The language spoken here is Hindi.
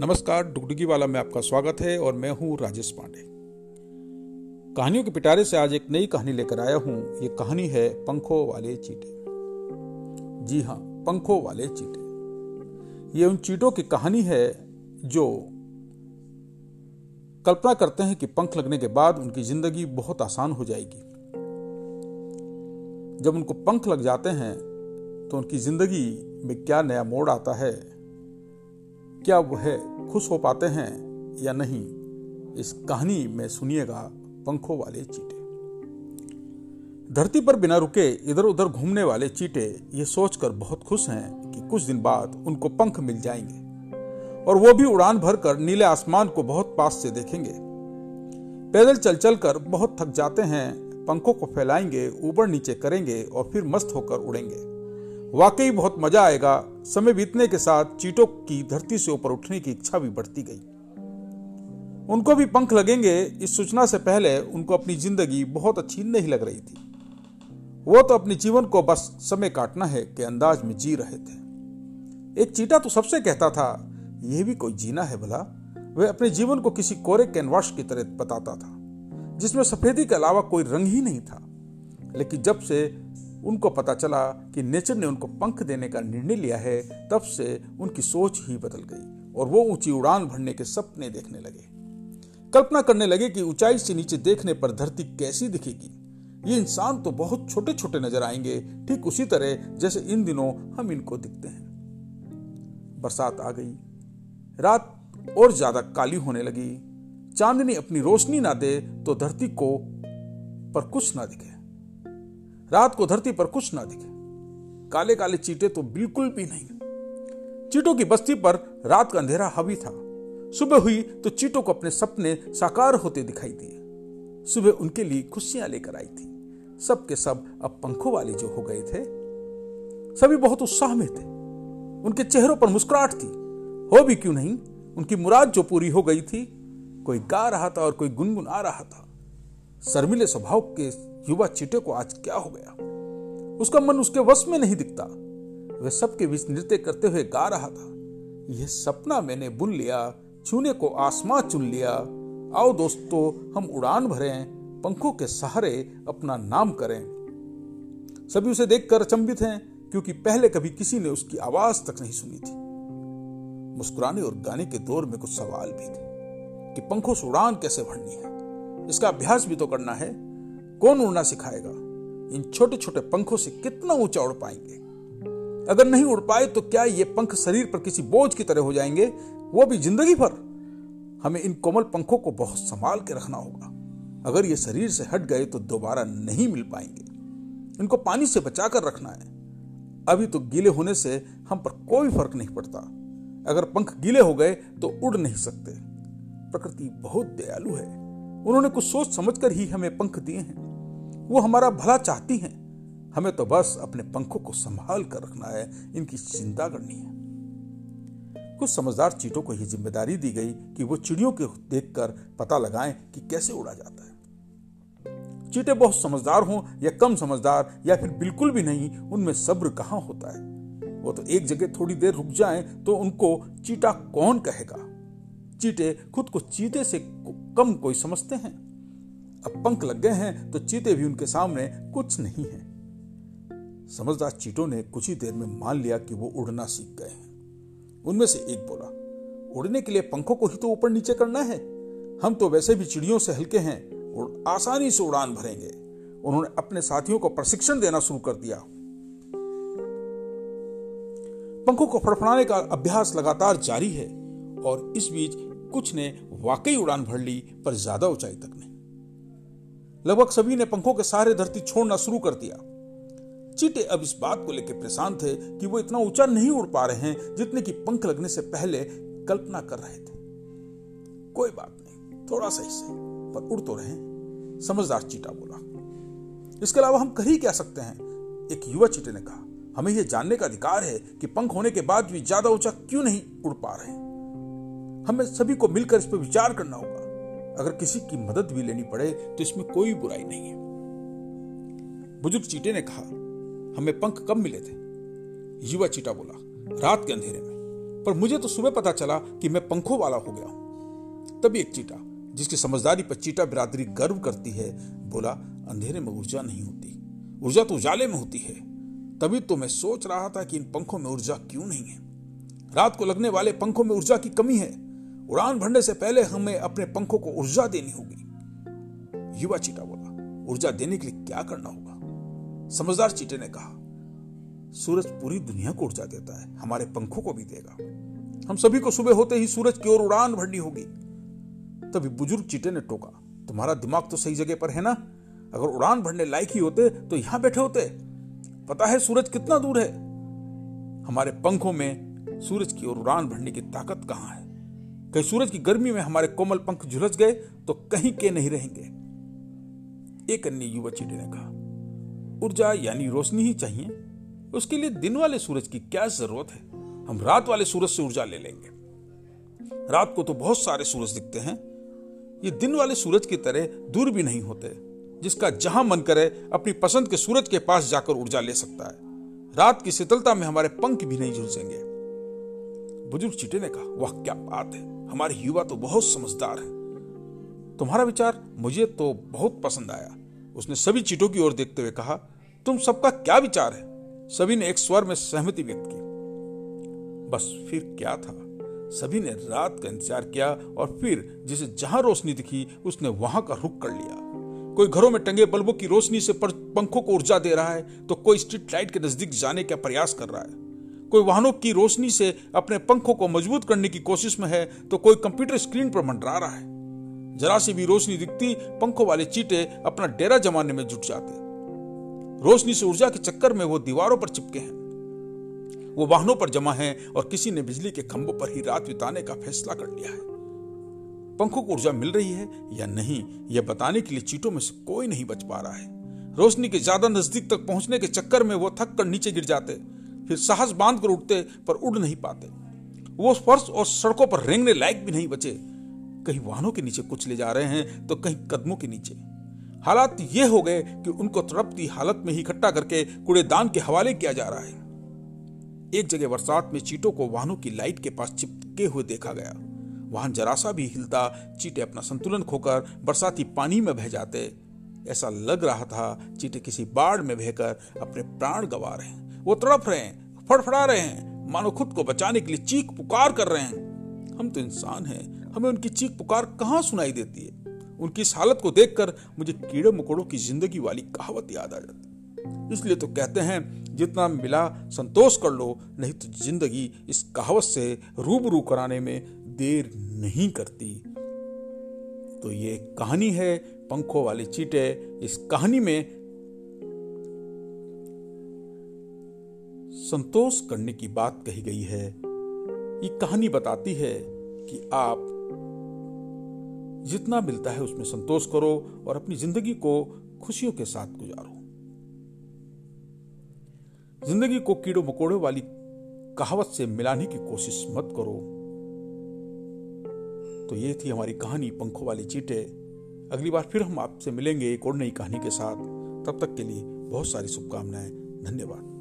नमस्कार डुगडुगी वाला में आपका स्वागत है और मैं हूँ राजेश पांडे। कहानियों के पिटारे से आज एक नई कहानी लेकर आया हूँ। ये कहानी है पंखों वाले चीटे। जी हाँ, पंखों वाले चीटे। ये उन चीटों की कहानी है जो कल्पना करते हैं कि पंख लगने के बाद उनकी ज़िंदगी बहुत आसान हो जाएगी। जब उनको पंख लग जाते हैं तो उनकी ज़िंदगी में क्या नया मोड़ आता है क्या वह खुश हो पाते हैं या नहीं? इस कहानी में सुनिएगा पंखों वाले चीटे। धरती पर बिना रुके इधर उधर घूमने वाले चीटे ये सोचकर बहुत खुश हैं कि कुछ दिन बाद उनको पंख मिल जाएँगे और वो भी उड़ान भरकर नीले आसमान को बहुत पास से देखेंगे। पैदल चल चल कर बहुत थक जाते हैं, पंखों को फैलाएँगे, ऊपर नीचे करेंगे और फिर मस्त होकर उड़ेंगे। वाकई बहुत मज़ा आएगा। समय बीतने के साथ चीटों की धरती से ऊपर उठने की इच्छा भी बढ़ती गई। उनको भी पंख लगेंगे, इस सूचना से पहले उनको अपनी ज़िंदगी बहुत अच्छी नहीं लग रही थी। वो तो अपने जीवन को बस समय काटना है के अंदाज में जी रहे थे। एक चीटा तो सबसे कहता था, यह भी कोई जीना है भला? वह अपने जीवन को किसी कोरे कैनवास की तरह बताता था, जिसमें सफेदी के अलावा कोई रंग ही नहीं था। लेकिन जब से उनको पता चला कि नेचर ने उनको पंख देने का निर्णय लिया है, तब से उनकी सोच ही बदल गई और वो ऊँची उड़ान भरने के सपने देखने लगे। कल्पना करने लगे कि ऊंचाई से नीचे देखने पर धरती कैसी दिखेगी। ये इंसान तो बहुत छोटे छोटे नज़र आएँगे, ठीक उसी तरह जैसे इन दिनों हम इनको दिखते हैं। बरसात आ गई। रात और ज़्यादा काली होने लगी। चांदनी अपनी रोशनी ना दे तो धरती को पर कुछ ना दिखे। रात को धरती पर कुछ ना दिखे। काले काले चीटे तो बिल्कुल भी नहीं। चीटों की बस्ती पर रात का अंधेरा हवी था। सुबह हुई तो चीटों को अपने सपने साकार होते दिखाई दिए। सुबह उनके लिए खुशियाँ लेकर आई थी। सब के सब अब पंखों वाले जो हो गए थे, सभी बहुत उत्साह में थे। उनके चेहरों पर मुस्कुराहट थी। हो भी क्यों नहीं, उनकी मुराद जो पूरी हो गई थी, कोई गा रहा था और कोई गुनगुना रहा था। शर्मिले स्वभाव के युवा चीटे को आज क्या हो गया? उसका मन उसके वश में नहीं दिखता। वह सबके बीच नृत्य करते हुए गा रहा था। यह सपना मैंने बुन लिया छूने को आसमां चुन लिया। आओ दोस्तों, हम उड़ान भरें, पंखों के सहारे अपना नाम करें। सभी उसे देखकर अचंबित हैं, क्योंकि पहले कभी किसी ने उसकी आवाज़ तक नहीं सुनी थी। मुस्कुराने और गाने के दौर में कुछ सवाल भी थे कि पंखों से उड़ान कैसे भरनी है? इसका अभ्यास भी तो करना है। कौन उड़ना सिखाएगा? इन छोटे छोटे पंखों से कितना ऊँचा उड़ पाएँगे? अगर नहीं उड़ पाए तो क्या ये पंख शरीर पर किसी बोझ की तरह हो जाएँगे? वो भी ज़िंदगी भर। हमें इन कोमल पंखों को बहुत संभाल के रखना होगा। अगर ये शरीर से हट गए तो दोबारा नहीं मिल पाएँगे। इनको पानी से बचाकर रखना है। अभी तो गीले होने से हम पर कोई फ़र्क नहीं पड़ता। अगर पंख गीले हो गए तो उड़ नहीं सकते। प्रकृति बहुत दयालु है। उन्होंने कुछ सोच समझकर ही हमें पंख दिए हैं। वो हमारा भला चाहती हैं। हमें तो बस अपने पंखों को संभाल कर रखना है। इनकी चिंता करनी है। कुछ समझदार चीटों को यह ज़िम्मेदारी दी गई कि वो चिड़ियों को देखकर पता लगाएँ कि कैसे उड़ा जाता है। चीटे बहुत समझदार हों या कम समझदार या फिर बिल्कुल भी नहीं, उनमें सब्र कहाँ होता है? वो तो एक जगह थोड़ी देर रुक जाएँ तो उनको चीटा कौन कहेगा? चीटे खुद को चीते से कम कोई समझते हैं। अब पंख लग गए हैं तो चीते भी उनके सामने कुछ नहीं है। समझदार चीटों ने कुछ ही देर में मान लिया कि वो उड़ना सीख गए हैं। उनमें से एक बोला, उड़ने के लिए पंखों को ही तो ऊपर नीचे करना है। हम तो वैसे भी चिड़ियों से हल्के हैं और आसानी से उड़ान भरेंगे। उन्होंने अपने साथियों को प्रशिक्षण देना शुरू कर दिया। पंखों को फड़फड़ाने का अभ्यास लगातार जारी है और इस बीच कुछ ने वाकई उड़ान भर ली, पर ज़्यादा ऊंचाई तक नहीं। लगभग सभी ने पंखों के सहारे धरती छोड़ना शुरू कर दिया। चीटे अब इस बात को लेकर परेशान थे कि वो इतना ऊँचा नहीं उड़ पा रहे हैं जितने की पंख लगने से पहले कल्पना कर रहे थे। कोई बात नहीं, थोड़ा सा हिस्से, पर उड़ तो रहे समझदार चीटा बोला। इसके अलावा हम कर ही क्या सकते हैं? एक युवा चीटे ने कहा, हमें यह जानने का अधिकार है कि पंख होने के बाद भी ज़्यादा ऊँचा क्यों नहीं उड़ पा रहे हमें सभी को मिलकर इस पर विचार करना होगा। अगर किसी की मदद भी लेनी पड़े तो इसमें कोई बुराई नहीं है। बुज़ुर्ग चीटे ने कहा, हमें पंख कब मिले थे? युवा चीटा बोला, रात के अंधेरे में। पर मुझे तो सुबह पता चला कि मैं पंखों वाला हो गया हूँ। तभी एक चीटा, जिसकी समझदारी पर चीटा बिरादरी गर्व करती है, बोला, अंधेरे में ऊर्जा नहीं होती। ऊर्जा तो उजाले में होती है। तभी तो मैं सोच रहा था कि इन पंखों में ऊर्जा क्यों नहीं है? रात को लगने वाले पंखों में ऊर्जा की कमी है। उड़ान भरने से पहले हमें अपने पंखों को ऊर्जा देनी होगी। युवा चीटा बोला, ऊर्जा देने के लिए क्या करना होगा? समझदार चीटे ने कहा, सूरज पूरी दुनिया को ऊर्जा देता है, हमारे पंखों को भी देगा। हम सभी को सुबह होते ही सूरज की ओर उड़ान भरनी होगी। तभी बुज़ुर्ग चीटे ने टोका, तुम्हारा दिमाग तो सही जगह पर है ना? अगर उड़ान भरने लायक ही होते तो यहाँ बैठे होते। पता है सूरज कितना दूर है? हमारे पंखों में सूरज की ओर उड़ान भरने की ताकत कहाँ है? कहीं सूरज की गर्मी में हमारे कोमल पंख झुलस गए तो कहीं के नहीं रहेंगे। एक अन्य युवा चीटे ने कहा, ऊर्जा यानी रोशनी ही चाहिए। उसके लिए दिन वाले सूरज की क्या ज़रूरत है? हम रात वाले सूरज से ऊर्जा ले लेंगे। रात को तो बहुत सारे सूरज दिखते हैं। ये दिन वाले सूरज की तरह दूर भी नहीं होते, जिसका जहाँ मन करे, अपनी पसंद के सूरज के पास जाकर ऊर्जा ले सकता है। रात की शीतलता में हमारे पंख भी नहीं झुलसेंगे। बुज़ुर्ग चीटे ने कहा, वह, क्या बात है। हमारे युवा तो बहुत समझदार है। तुम्हारा विचार मुझे तो बहुत पसंद आया। उसने सभी चीटों की ओर देखते हुए कहा, तुम सबका क्या विचार है? सभी ने एक स्वर में सहमति व्यक्त की। बस फिर क्या था? सभी ने रात का इंतज़ार किया और फिर जिसे जहाँ रोशनी दिखी, उसने वहाँ का रुख कर लिया। कोई घरों में टंगे बल्बों की रोशनी से पंखों को ऊर्जा दे रहा है तो कोई स्ट्रीट लाइट के नज़दीक जाने का प्रयास कर रहा है। कोई वाहनों की रोशनी से अपने पंखों को मज़बूत करने की कोशिश में है तो कोई कंप्यूटर स्क्रीन पर मंडरा रहा है। जरा सी भी रोशनी दिखती, पंखों वाले चीटे अपना डेरा जमाने में जुट जाते। रोशनी से ऊर्जा के चक्कर में वो दीवारों पर चिपके हैं। वो वाहनों पर जमा है और किसी ने बिजली के खंभों पर ही रात बिताने का फैसला कर लिया है। पंखों को ऊर्जा मिल रही है या नहीं, यह बताने के लिए चीटों में से कोई नहीं बच पा रहा है। रोशनी के ज़्यादा नज़दीक तक पहुँचने के चक्कर में वो थक कर नीचे गिर जाते। फिर साहस बाँध कर उठते, पर उड़ नहीं पाते। वो फर्श और सड़कों पर रेंगने लायक भी नहीं बचे। कहीं वाहनों के नीचे कुछ ले जा रहे हैं तो कहीं कदमों के नीचे। हालात ये हो गए कि उनको तड़पती हालत में ही इकट्ठा करके कूड़ेदान के हवाले किया जा रहा है। एक जगह बरसात में चीटों को वाहनों की लाइट के पास चिपके हुए देखा गया। वाहन जरासा भी हिलता, चीटे अपना संतुलन खोकर बरसाती पानी में बह जाते। ऐसा लग रहा था चीटे किसी बाढ़ में बहकर अपने प्राण गवा रहे हैं। वो तड़प रहे हैं, फड़फड़ा रहे हैं, मानो खुद को बचाने के लिए चीख पुकार कर रहे हैं। हम तो इंसान हैं, हमें उनकी चीख पुकार कहाँ सुनाई देती है? उनकी इस हालत को देखकर मुझे कीड़े मकोड़ों की ज़िंदगी वाली कहावत याद आ जाती इसलिए तो कहते हैं, जितना मिला संतोष कर लो, नहीं तो ज़िंदगी इस कहावत से रूबरू कराने में देर नहीं करती। तो ये कहानी है, पंखों वाले चीटे, इस कहानी में संतोष करने की बात कही गई है। ये कहानी बताती है कि आप जितना मिलता है उसमें संतोष करो और अपनी ज़िंदगी को खुशियों के साथ गुजारो। ज़िंदगी को कीड़ों मकोड़ों वाली कहावत से मिलाने की कोशिश मत करो। तो ये थी हमारी कहानी पंखों वाली चीटे। अगली बार फिर हम आपसे मिलेंगे एक और नई कहानी के साथ। तब तक के लिए बहुत सारी शुभकामनाएँ। धन्यवाद।